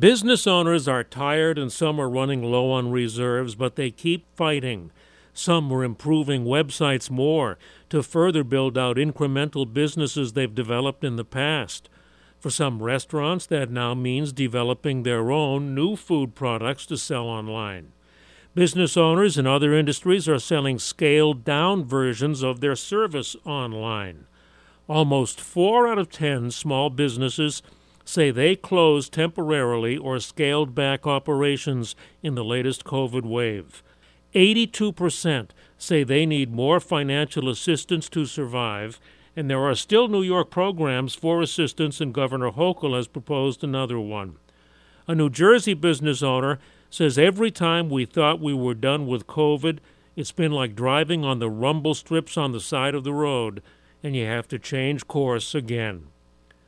Business owners are tired and some are running low on reserves, but they keep fighting. Some are improving websites more to further build out incremental businesses they've developed in the past. For some restaurants, that now means developing their own new food products to sell online. Business owners in other industries are selling scaled down versions of their service online. Almost four out of ten small businesses say they closed temporarily or scaled back operations in the latest COVID wave. 82% say they need more financial assistance to survive, and there are still New York programs for assistance, and Governor Hochul has proposed another one. A New Jersey business owner says every time we thought we were done with COVID, it's been like driving on the rumble strips on the side of the road, and you have to change course again.